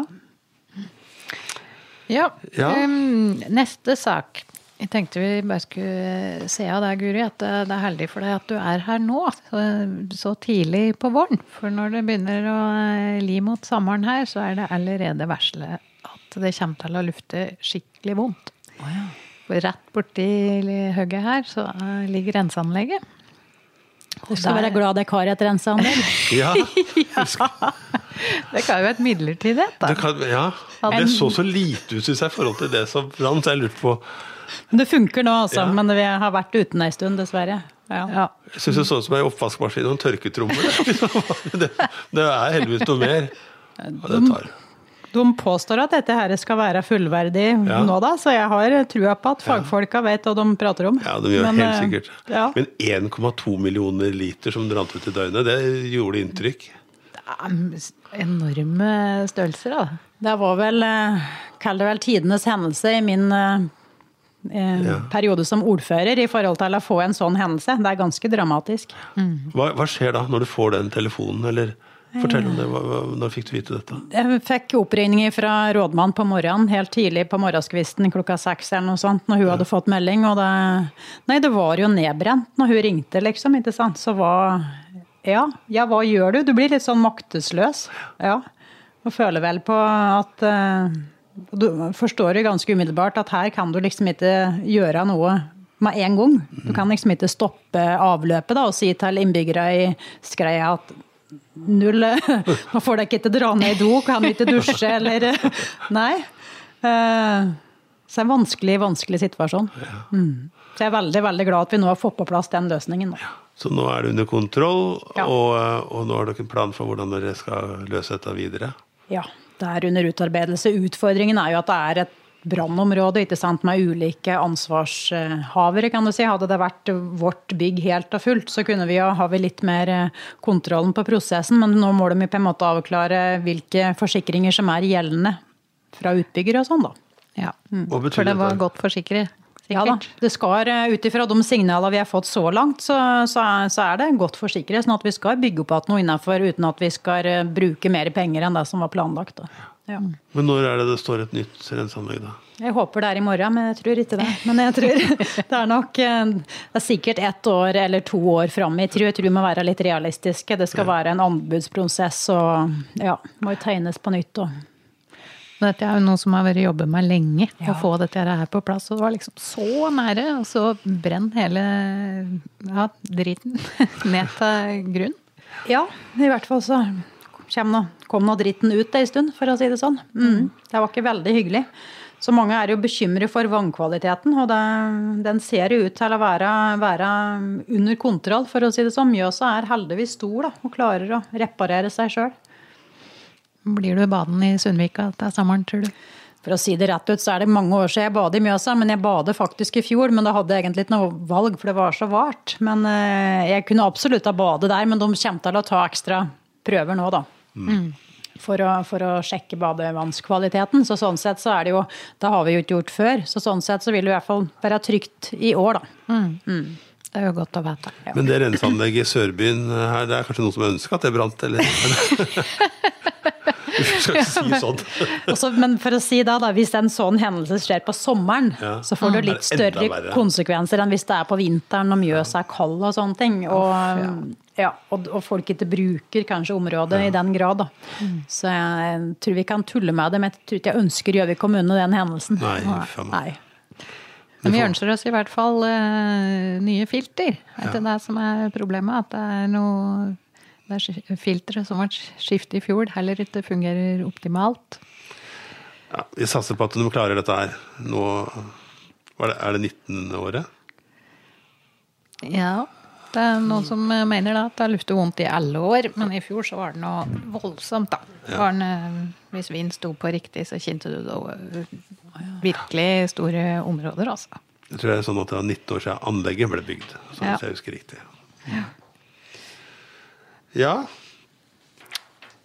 Ja. ja. Um, neste sak. Jeg tenkte vi bare skulle se av deg, Guri, at det er heldig for deg at du er her nå. Så, så tidlig på våren. For når det begynner å eh, li mot sommeren her, så er det allerede versle at det kommer til å lufte skikkelig vondt. Oh, ja. For rett borti hugget her så eh, ligger renseanlegget. Du skal være glad dere har et renseanlegg. ja. ja. Det kan jo være et midlertidighet, da. Det kan, ja. Det så så lite ut, syns jeg, i forhold til det som brant. Jeg lurte på Det funker nå, altså. Ja. Men vi har vært uten ei stund, dessverre. Ja. ja. Jeg syns det så ut som ei oppvaskmaskin og en tørketrommel. det, det er heldigvis noe mer. Ja, det tar. De påstår at dette her skal være fullverdig Ja. nå, da, så jeg har trua på at fagfolka vet hva de prater om. Ja, de gjør Men, helt eh, sikkert. Ja. Men 1,2 millioner liter som rant ut i døgnet, det gjorde inntrykk. Enorme størrelser, da. Det var vel, eh, kall det vel tidenes hendelse i min eh, eh, Ja. periode som ordfører i forhold til å få en sånn hendelse. Det er ganske dramatisk. Hva, hva skjer da når du får den telefonen, eller fortell om det. Når fikk du vite dette? Jeg fikk oppringninger fra rådmannen på morgenen, helt tidlig på morgenskvisten klokka seks eller noe sånt, når hun hadde fått melding. Og det, nei, det var jo nedbrent når hun ringte, liksom. ikke sant? Så hva Ja, ja, hva gjør du? Du blir litt sånn maktesløs. Ja. Og føler vel på at uh, Du forstår jo ganske umiddelbart at her kan du liksom ikke gjøre noe med en gang. Du kan liksom ikke stoppe avløpet da, og si til innbyggere i Skreia at null Nå får dere ikke dra ned i do, kan ikke dusje, eller Nei. Eh, Så det er en vanskelig, vanskelig situasjon. Mm. Så jeg er veldig, veldig glad at vi nå har fått på plass den løsningen. nå. Så nå er det under kontroll, Ja. og, og nå har dere en plan for hvordan dere skal løse dette videre? Ja, det er under utarbeidelse. Utfordringen er jo at det er et brannområde ikke sant, med ulike ansvarshavere, kan du si. Hadde det vært vårt bygg helt og fullt, så kunne vi jo, ha litt mer eh, kontrollen på prosessen. Men nå må de på en måte avklare hvilke forsikringer som er gjeldende fra utbygger og sånn, da. Ja. Hva betyr For det var godt forsikret. Ja da, det skal, eh, Ut ifra de signalene vi har fått så langt, så, så, er- så er det godt forsikret. Sånn at vi skal bygge opp igjen noe innenfor uten at vi skal eh, bruke mer penger enn det som var planlagt. Da. Ja. Men når er det det står et nytt renseanlegg, da? Jeg håper det er i morgen, men jeg tror ikke det. Men jeg tror det er nok eh, Det er sikkert ett år eller to år fram i tid. Jeg tror vi må være litt realistiske. Det skal være en anbudsprosess og ja, må jo tegnes på nytt. Og. Dette er jo noe som har vært jobbet med lenge, Ja. å få dette her på plass. Og det var liksom så nære, og så brenn hele ja, driten ned til grunn. Ja, i hvert fall så nå, kom nå dritten ut en stund, for å si det sånn. Mm. Det var ikke veldig hyggelig. Så mange er jo bekymret for vannkvaliteten, og det, den ser jo ut til å være, være under kontroll, for å si det sånn. Mjøsa er heldigvis stor da, og klarer å reparere seg sjøl. Blir du baden i Sundvika til sommeren, tror du? For å si det rett ut, så er det mange år siden jeg badet i Mjøsa, men jeg badet faktisk i fjor. Men da hadde jeg egentlig ikke noe valg, for det var så vart. Men eh, jeg kunne absolutt ha badet der, men de kommer til å ta ekstra prøver nå, da. For å, for å sjekke badevannskvaliteten. Så sånn sett så er det jo Det har vi jo ikke gjort før. Så sånn sett så vil det i hvert fall være trygt i år, da. Det er jo godt å vite. Men det renseanlegget i Sørbyen her, det er kanskje noen som ønsker at det brant, eller? Du skal ikke si. Også, men for å si da, da, hvis en sånn hendelse skjer på sommeren, Ja. så får det Mm. litt Det er enda større konsekvenser enn hvis det er på vinteren og Mjøsa er kald og sånne ting. Og, ja, og, og folk ikke bruker kanskje området i den grad. Da. Så jeg tror vi kan tulle med det, men jeg tror ikke jeg ønsker Gjøvik kommune den hendelsen. Nei. Nei. Men vi ønsker oss i hvert fall uh, nye filter. Er det det som er problemet? At det er noe det er filtre som ble skiftet i fjor, heller ikke fungerer optimalt. Ja, vi satser på at de klarer dette her. Nå det, Er det 19. året? Ja. Det er noen som mener da at det har luftet vondt i alle år, men i fjor så var det noe voldsomt, da. Ja. Den, eh, hvis vind sto på riktig, så kjente du det virkelig store områder, altså. Jeg tror det er sånn at det var 19 år siden anlegget ble bygd. Ja. hvis jeg husker riktig. Ja.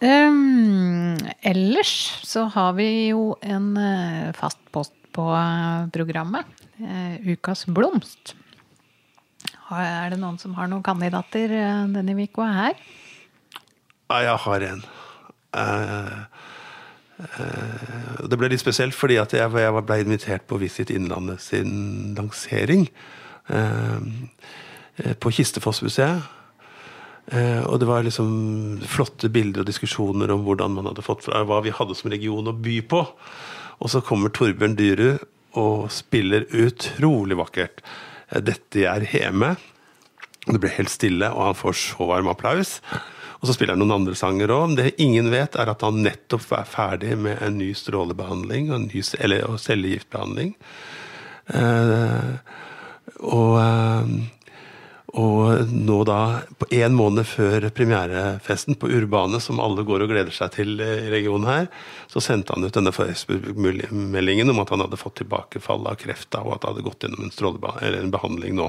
Um, ellers så har vi jo en eh, fast post på eh, programmet. eh, Ukas blomst. Er det noen som har noen kandidater denne uka her? Ja, jeg har en. Det ble litt spesielt fordi at jeg, jeg ble invitert på Visit Innlandet sin lansering på på Kistefossmuseet. Eh, og det var liksom flotte bilder og diskusjoner om hvordan man hadde fått fra hva vi hadde som region å by på. Og så kommer Torbjørn Dyrud og spiller utrolig vakkert. Eh, Dette er Heme. Det blir helt stille, og han får så varm applaus. Og så spiller han noen andre sanger òg. Det ingen vet, er at han nettopp er ferdig med en ny strålebehandling og ny eller, og cellegiftbehandling. Eh, og, eh, Og nå da, på én måned før premierefesten på Urbane, som alle går og gleder seg til i regionen her, så sendte han ut denne Facebook-meldingen om at han hadde fått tilbakefall av kreft og at det hadde gått gjennom en, en behandling nå.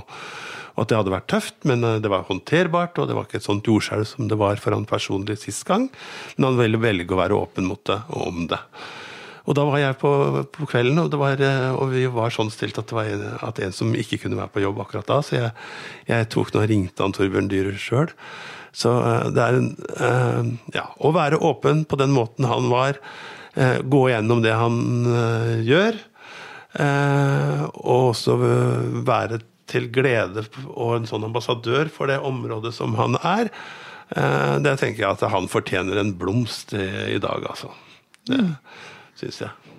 Og at det hadde vært tøft, men eh, det var håndterbart, og det var ikke et sånt jordskjelv som det var for han personlig sist gang. Men han ville velge å være åpen mot det og om det. Og da var jeg på, på kvelden, og, var, eh, og, vi var sånn stilt at det var en, at en, som ikke kunne være på jobb akkurat da. Så jeg, jeg tok nå og ringte han Torbjørn Dyhrer sjøl. Så uh, det er en uh, Ja, å være åpen på den måten han var. Gå gjennom det han gjør. og også være til glede og en sånn ambassadør for det området som han er. det tenker jeg at han fortjener en blomst i dag, altså. Det, mm syns jeg.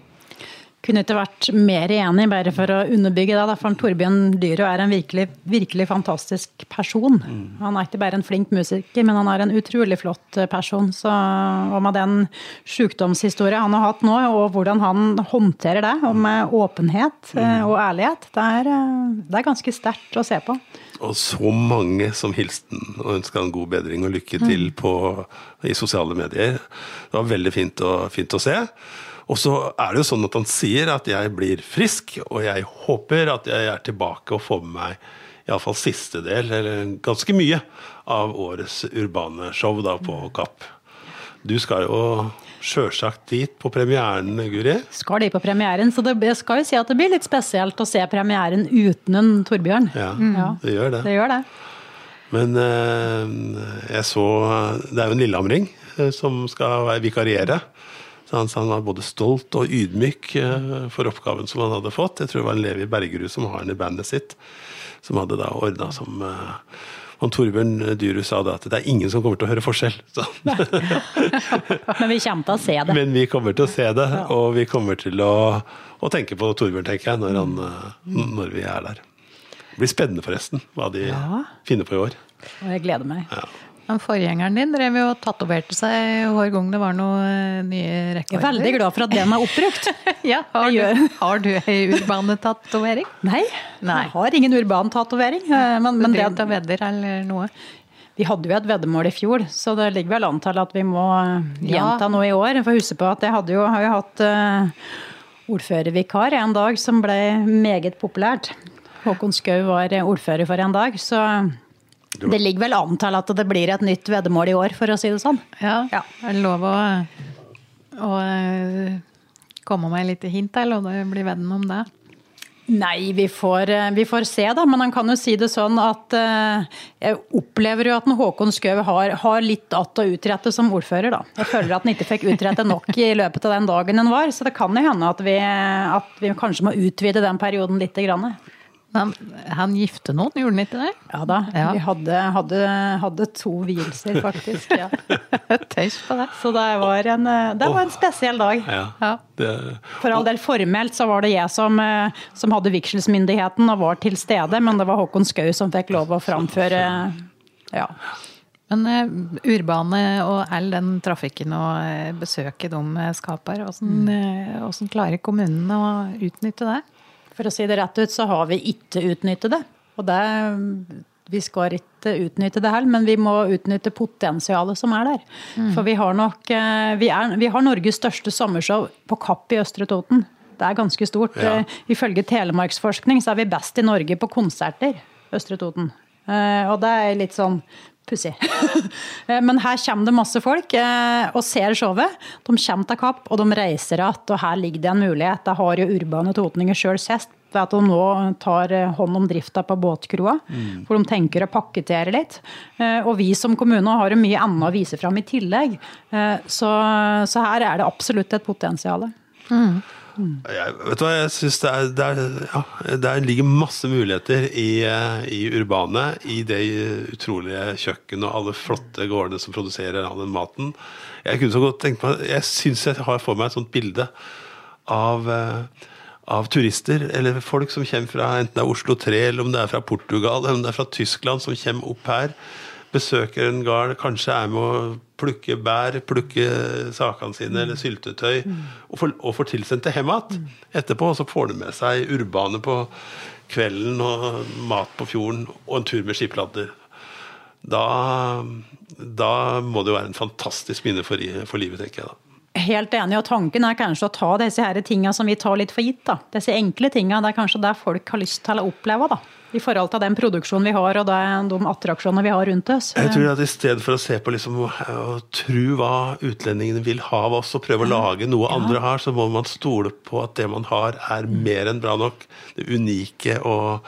Kunne ikke vært mer enig, bare for å underbygge det. For Torbjørn Dyrø er en virkelig, virkelig fantastisk person. Mm. Han er ikke bare en flink musiker, men han er en utrolig flott person. Så, og med den sykdomshistorien han har hatt nå, og hvordan han håndterer det, og med åpenhet mm. Eh, og ærlighet, det er, eh, det er ganske sterkt å se på. Og så mange som hilste han og ønska en god bedring og lykke til mm. på, i sosiale medier. Det var veldig fint, og, fint å se. Og så er det jo sånn at han sier at jeg blir frisk, og jeg håper at jeg er tilbake og får med meg iallfall siste del, eller ganske mye, av årets urbane show da på Kapp. Du skal jo sjølsagt dit på premieren, Guri? Skal de på premieren, så det, jeg skal jo si at det blir litt spesielt å se premieren uten en Torbjørn. Ja, mm. det gjør det. det, gjør det. Men eh, jeg så Det er jo en lillehamring eh, som skal vikariere. Så han sa han var både stolt og ydmyk eh, for oppgaven som han hadde fått. Jeg tror det var en Levi Bergerud som har den i bandet sitt, som hadde da ordna som eh, og Torbjørn Dyru sa da at det er ingen som kommer til å høre forskjell. Men vi kommer til å se det. Men vi kommer til å se det, og vi kommer til å, å tenke på Torbjørn, tenker jeg, når, han, eh, når, vi er der. Det blir spennende, forresten, hva de ja. finner på i år. Og jeg gleder meg. Ja. Men Forgjengeren din drev jo og tatoverte seg hver gang det var noen nye rekorder. Jeg er veldig glad for at den er oppbrukt. ja, har, du, har du ei urbane-tatovering? Nei, Nei, jeg har ingen urban tatovering. Eh, men, men det er vedder eller noe? Vi hadde jo et veddemål i fjor, så det ligger vel an til at vi må eh, gjenta ja. noe i år. For huske på at jeg hadde jo, har jo hatt uh, ordførervikar en dag som ble meget populært. Håkon Skau var ordfører for en dag, så det ligger vel an til at det blir et nytt veddemål i år, for å si det sånn. Ja, ja. Er det lov å, å eh, komme med et lite hint, eller om det blir vedden om det? Nei, vi får, eh, vi får, se, da. Men han kan jo si det sånn at uh, jeg opplever jo at Håkon Skau har, har, litt att å utrette som ordfører, da. Jeg føler at han ikke fikk utrette nok i løpet av den dagen han var. Så det kan jo hende at vi, at vi kanskje må utvide den perioden litt. Grann. Han, han gifte noen, gjorde han ikke det? Ja da. Ja. Vi hadde, hadde, hadde, to vielser, faktisk. Ja. Tenk på det. Så det var en, det var en spesiell dag. Ja, ja. Det, For all del formelt så var det jeg som, som hadde vigselsmyndigheten og var til stede, men det var Håkon Skau som fikk lov å framføre ja. Men uh, Urbane og all den trafikken og uh, besøket de skaper, hvordan, hvordan klarer kommunen å utnytte det? For å si det rett ut, så har vi ikke utnyttet det. Og det, vi skal ikke utnytte det heller, men vi må utnytte potensialet som er der. Mm. For vi har nok eh, vi, er, vi, har Norges største sommershow på Kapp i Østre Toten. Det er ganske stort. Ja. Eh, ifølge Telemarksforskning så er vi best i Norge på konserter. Østre Toten. Eh, og det er litt sånn pussig. Men her kommer det masse folk og ser showet. De kommer til Kapp, og de reiser igjen. Og her ligger det en mulighet. Det har jo urbane totninger sjøl sett ved at de nå tar hånd om drifta på båtkroa. Mm. For de tenker å pakkettere litt. Og vi som kommune har jo mye annet å vise fram i tillegg. Så, så her er det absolutt et potensial. Mm. Jeg, vet du hva, jeg syns det, det, ja, det ligger masse muligheter i, i, Urbane. I det utrolige kjøkkenet og alle flotte gårdene som produserer all den maten. Jeg kunne så godt tenkt meg, jeg syns jeg har for meg et sånt bilde av, av turister, eller folk som kommer fra enten det er Oslo 3, eller om det er fra Portugal, eller om det er fra Tyskland, som kommer opp her. Besøker en gard, kanskje er med å plukke bær, plukke sakene sine eller syltetøy, og får, og får tilsendt det hjem igjen etterpå. Og så får du med seg urbane på kvelden og mat på fjorden og en tur med skipladder. Da, da må det jo være en fantastisk minne for, for livet, tenker jeg da. Helt enig, og tanken er kanskje å ta disse her tinga som vi tar litt for gitt. da. Disse enkle tinga. Det er kanskje det folk har lyst til å oppleve. da. I forhold til den produksjonen vi har og de attraksjonene vi har rundt oss. Jeg tror at I stedet for å se på liksom, å tro hva utlendingene vil ha av oss, og prøve å lage noe andre har, så må man stole på at det man har, er mer enn bra nok. Det unike. og,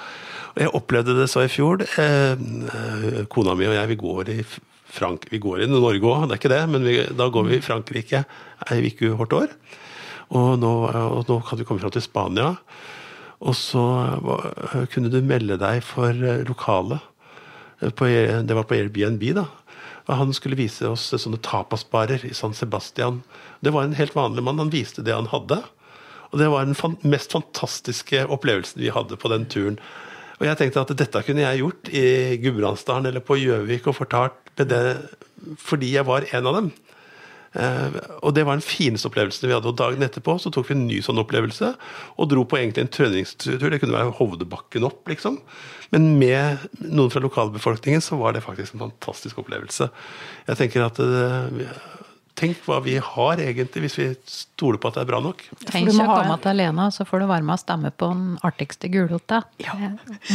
Jeg opplevde det så i fjor. Eh, kona mi og jeg vi går i Frank vi går i Norge òg, det er ikke det, men vi, da går vi i Frankrike ei uke hvert år. Og nå, og nå kan vi komme fram til Spania. Og så kunne du melde deg for lokalet. Det var på Airbnb, da. Og han skulle vise oss sånne tapasbarer i San Sebastian. Det var en helt vanlig mann. Han viste det han hadde. Og det var den mest fantastiske opplevelsen vi hadde på den turen. Og jeg tenkte at dette kunne jeg gjort i Gudbrandsdalen eller på Gjøvik og fortalt det fordi jeg var en av dem. Uh, og det var den fineste opplevelsen vi hadde. Og dagen etterpå så tok vi en ny sånn opplevelse og dro på egentlig en treningstur. Det kunne være Hovdebakken opp, liksom. Men med noen fra lokalbefolkningen så var det faktisk en fantastisk opplevelse. Jeg tenker at uh, Tenk hva vi har egentlig, hvis vi stoler på at det er bra nok. Tenk ikke å komme til alene, så får du være med og stemme på den artigste gulrota. Ja.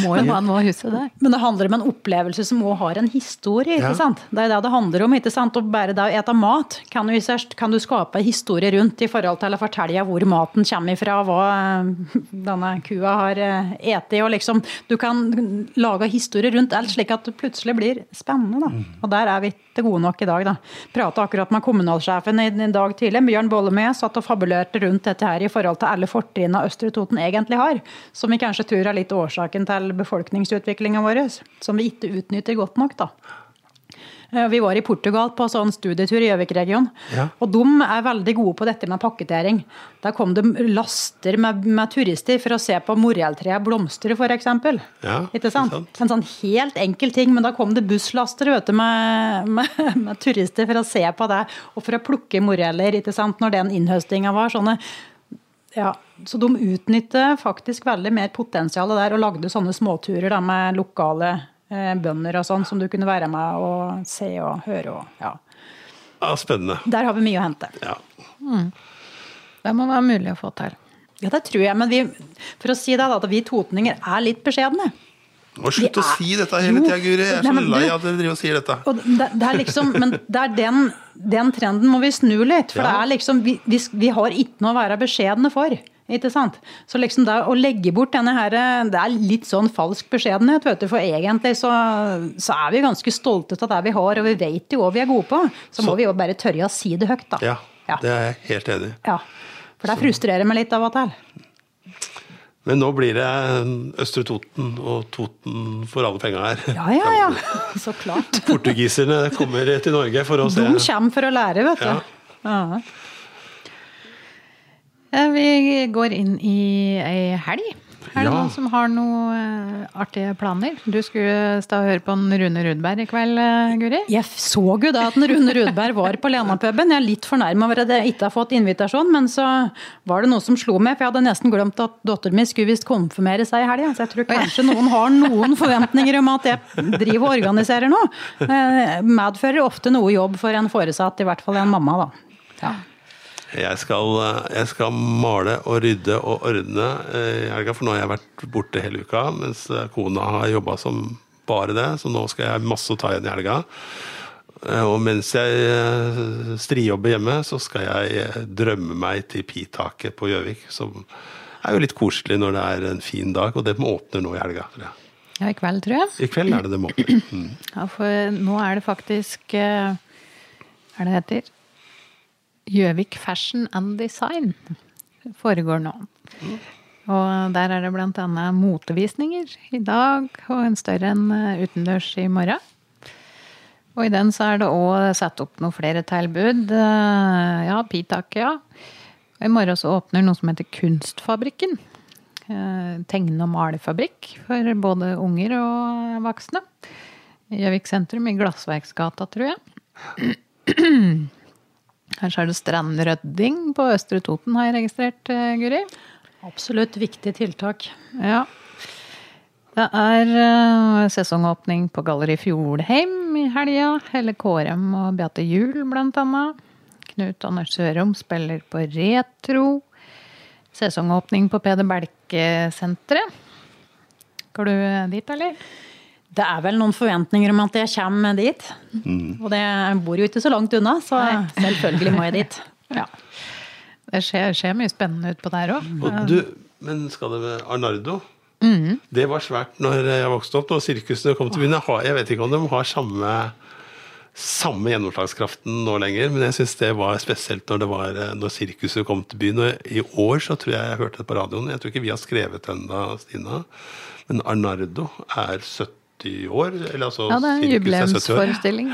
Må jo ha noe å huske der. Men det handler om en opplevelse som òg har en historie. ikke ja. sant? Det er det det handler om. ikke sant? Og bare det å ete mat kan du, kan du skape historie rundt i forhold til å fortelle hvor maten kommer ifra, hva eh, denne kua har. Eh, og liksom, du kan lage historie rundt alt, slik at det plutselig blir spennende. da. Mm. Og der er vi til gode nok i dag. da. Prate akkurat med kommunalsjefen i, i dag tidlig, Bjørn Bollemø, satt og fabulerte rundt dette her i forhold til alle fortrinnene Østre Toten egentlig har. Som vi kanskje tror er litt årsaken til befolkningsutviklinga vår. Som vi ikke utnytter godt nok. da. Vi var i Portugal på sånn studietur i Gjøvik-regionen. Ja. Og de er veldig gode på dette med pakketering. Der kom det laster med, med turister for å se på morelltreet blomstre, f.eks. Ja, ikke sant? En sånn helt enkel ting, men da kom det busslaster vet du, med, med, med, turister for å se på det, og for å plukke moreller ikke sant? når den innhøstinga var. sånne ja, Så de utnytter faktisk veldig mer potensialet der, og lagde sånne småturer da, med lokale bønder og sånn, som du kunne være med og se og høre. Og, ja. ja, spennende. Der har vi mye å hente. Ja. Mm. Det må være mulig å få til. Ja, det tror jeg. Men vi, for å si det, at vi totninger er litt beskjedne. Slutt slutte å si dette hele tida, Guri. Jeg er så lei av at dere driver og sier dette. Og det, det er liksom, men det er den, den, trenden må vi snu litt. For ja. det er liksom, vi, vi, vi har ikke noe å være beskjedne for. Ikke sant? Så liksom da å legge bort denne her, Det er litt sånn falsk beskjedenhet, vet du. For egentlig så, så er vi ganske stolte av det vi har, og vi vet jo hva vi er gode på. Så, så må vi jo bare tørre å si det høyt, da. Ja, ja. det er jeg helt enig i. Ja. For det frustrerer meg litt av og til. Men nå blir det Østre Toten og Toten for alle penga her. Ja, ja, ja. Så klart. Portugiserne kommer til Norge for å se. De kommer for å lære, vet du. Ja. ja. Vi går inn i ei helg. Er det ja. noen som har noen uh, artige planer? Du skulle stå og høre på en Rune Rudberg i kveld, uh, Guri? Jeg så jo da at en Rune Rudberg var på Lena-puben. Jeg er litt fornærma over at jeg ikke har fått invitasjon, men så var det noe som slo meg. For jeg hadde nesten glemt at datteren min skulle visst konfirmere seg i helga. Så jeg tror kanskje noen har noen forventninger om at jeg driver og organiserer noe. Medfører ofte noe jobb for en foresatt, i hvert fall en mamma, da. Ja. Jeg skal, jeg skal, male og rydde og ordne eh, i helga, for nå har jeg vært borte hele uka. Mens eh, kona har jobba som bare det, så nå skal jeg masse å ta igjen i helga. Eh, og mens jeg strijobber hjemme, så skal jeg drømme meg til Pitaket på Gjøvik. Som er jo litt koselig når det er en fin dag, og det åpner nå i helga. Ja, i kveld, tror jeg. I kveld er det det må. Mm. Ja, for nå er det faktisk Hva er det det heter? Gjøvik Fashion and Design foregår nå. Og der er det bl.a. motevisninger i dag, og en større enn eh, utendørs i morgen. Og i den så er det òg satt opp noen flere tilbud. Eh, ja, Pitak, ja. Og i morgen så åpner noe som heter Kunstfabrikken. Eh, tegne- og malefabrikk for både unger og voksne. Gjøvik sentrum, i Glassverksgata, tror jeg. Så er det strandrydding på Østre Toten, har jeg registrert, eh, Guri. Absolutt viktig tiltak. Ja. Det er eh, sesongåpning på Galleri Fjordheim i helga. Helle Kårem og Beate Juel, blant annet. Knut Anders Sørum spiller på Retro. Sesongåpning på Peder Belke-senteret. Går du dit, eller? Det er vel noen forventninger om at jeg kommer dit. Og det bor jo ikke så langt unna, så selvfølgelig må jeg dit. Ja. Det skjer, skjer mye spennende utpå der òg. Og du, men skal det med Arnardo? Det var svært når jeg vokste opp, når sirkusene kom til byen. Jeg Jeg vet ikke om de har samme, samme gjennomslagskraften nå lenger, men jeg syns det var spesielt når, det var, eh, når sirkuset kom til byen. Og I år så tror jeg jeg hørte det på radioen, jeg tror ikke vi har skrevet ennå, Stina, men Arnardo er 70 år. Eller altså Ja, det er en 70 jubileumsforestilling.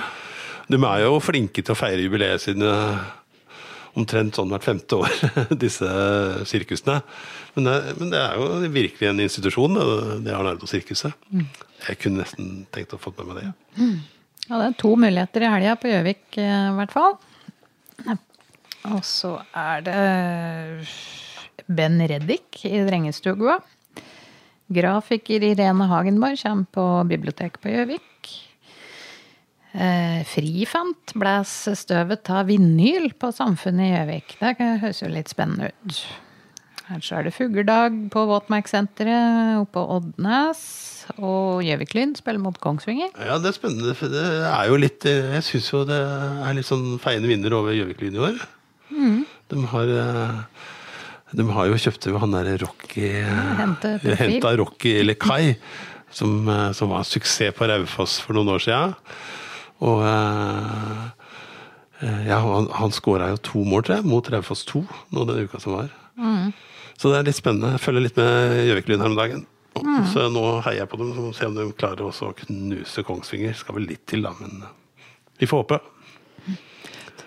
De er jo flinke til å feire jubileet sine omtrent sånn hvert femte år, disse sirkusene. Men det, men det er jo virkelig en institusjon, det, Arnardo-sirkuset. Jeg kunne nesten tenkt å få med meg det. Ja, det er to muligheter i helga på Gjøvik, eh, i hvert fall. Og så er det Ben Reddik i Drengestua. Grafiker Irene Hagenborg kommer på biblioteket på Gjøvik. Eh, Frifant blæs støvet av vinyl på Samfunnet i Gjøvik. Det høres jo litt spennende ut. Her så er det fugledag på Våtmarkssenteret oppe på Oddnes. Og Gjøvik-Lyn spiller mot Kongsvinger. Ja, det er spennende. for Det er jo litt eh, Jeg syns jo det er litt sånn feiende vinner over Gjøvik-Lyn i år. De har eh, de har jo kjøpt jo han derre Rocky. Henta Rocky eller Kai, som, eh, som var en suksess på Raufoss for noen år siden. Og eh, eh, ja, han, han skåra jo to mål, tror jeg, mot Raufoss 2 nå den uka som var. Så det er litt spennende. Jeg følger litt med Gjøvik-Lyn her om dagen. Så nå heier jeg på dem, så må vi se om de klarer å knuse Kongsvinger. Skal vel litt til, da, men vi får håpe.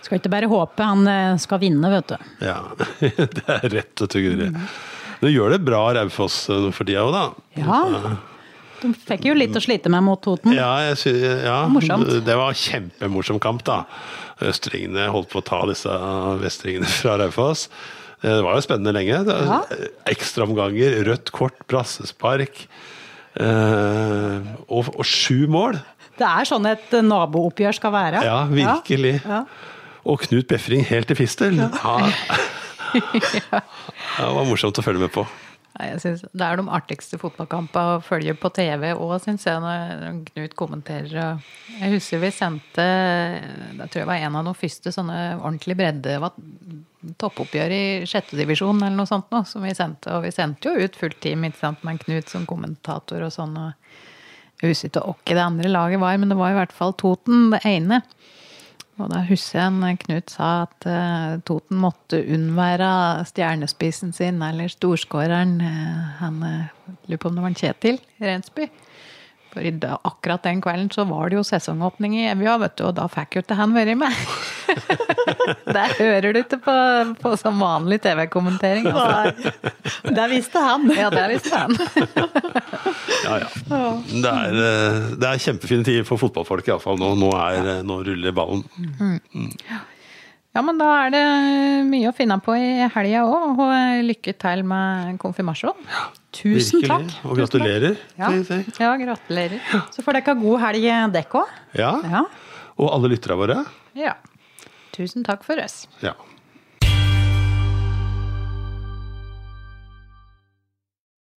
Skal ikke bare håpe han eh, skal vinne, vet du. Ja, det er rett og tuggeri. Nå gjør det bra Raufoss eh, for tida òg, da. Ja. De fikk jo litt å slite med mot Toten. Ja, jeg ja Morsomt. det var kjempemorsom kamp, da. Østringene holdt på å ta disse vestringene fra Raufoss. Det var jo spennende lenge. Ja. Ekstraomganger, rødt kort, brassespark. Eh, og, og sju mål! Det er sånn et eh, nabooppgjør skal være. Ja, virkelig. Ja. Og Knut Befring helt til fistel. Ja. Det var morsomt å følge med på. Synes Det er de artigste fotballkampene å følge på TV òg, syns jeg, når Knut kommenterer. Jeg husker vi sendte Det tror jeg var en av de første sånne ordentlig bredde toppoppgjør i sjettedivisjon eller noe sånt nå, som vi sendte. Og vi sendte jo ut fullt team ikke sant, med Knut som kommentator og sånn. og Jeg husker ikke hvem det andre laget var, men det var i hvert fall Toten, det ene. Og da husker jeg en Knut sa at uh, Toten måtte unnvære stjernespissen sin, eller storskåreren. Uh, han uh, Lurer på om det var en Kjetil Rensby. For i da, akkurat den kvelden så var det jo sesongåpning i Evja, vet du, og da fikk jo ikke han vært med. Der hører du ikke på, på som vanlig TV-kommentering. Altså. Det visste han. Ja, det visste han. Ja, ja. Det er, eh, det er kjempefine tider for fotballfolk iallfall nå. Nå, er, eh, nå ruller ballen. Ja, men da er det mye å finne på i helga òg, og lykke til med konfirmasjon. Tusen Virkelig. takk. Og gratulerer. Ja. Ja, gratulerer. Så får dere ha god helg, dekk òg. Ja. Ja. Og alle lytterne våre. Ja. Tusen takk for oss. Ja.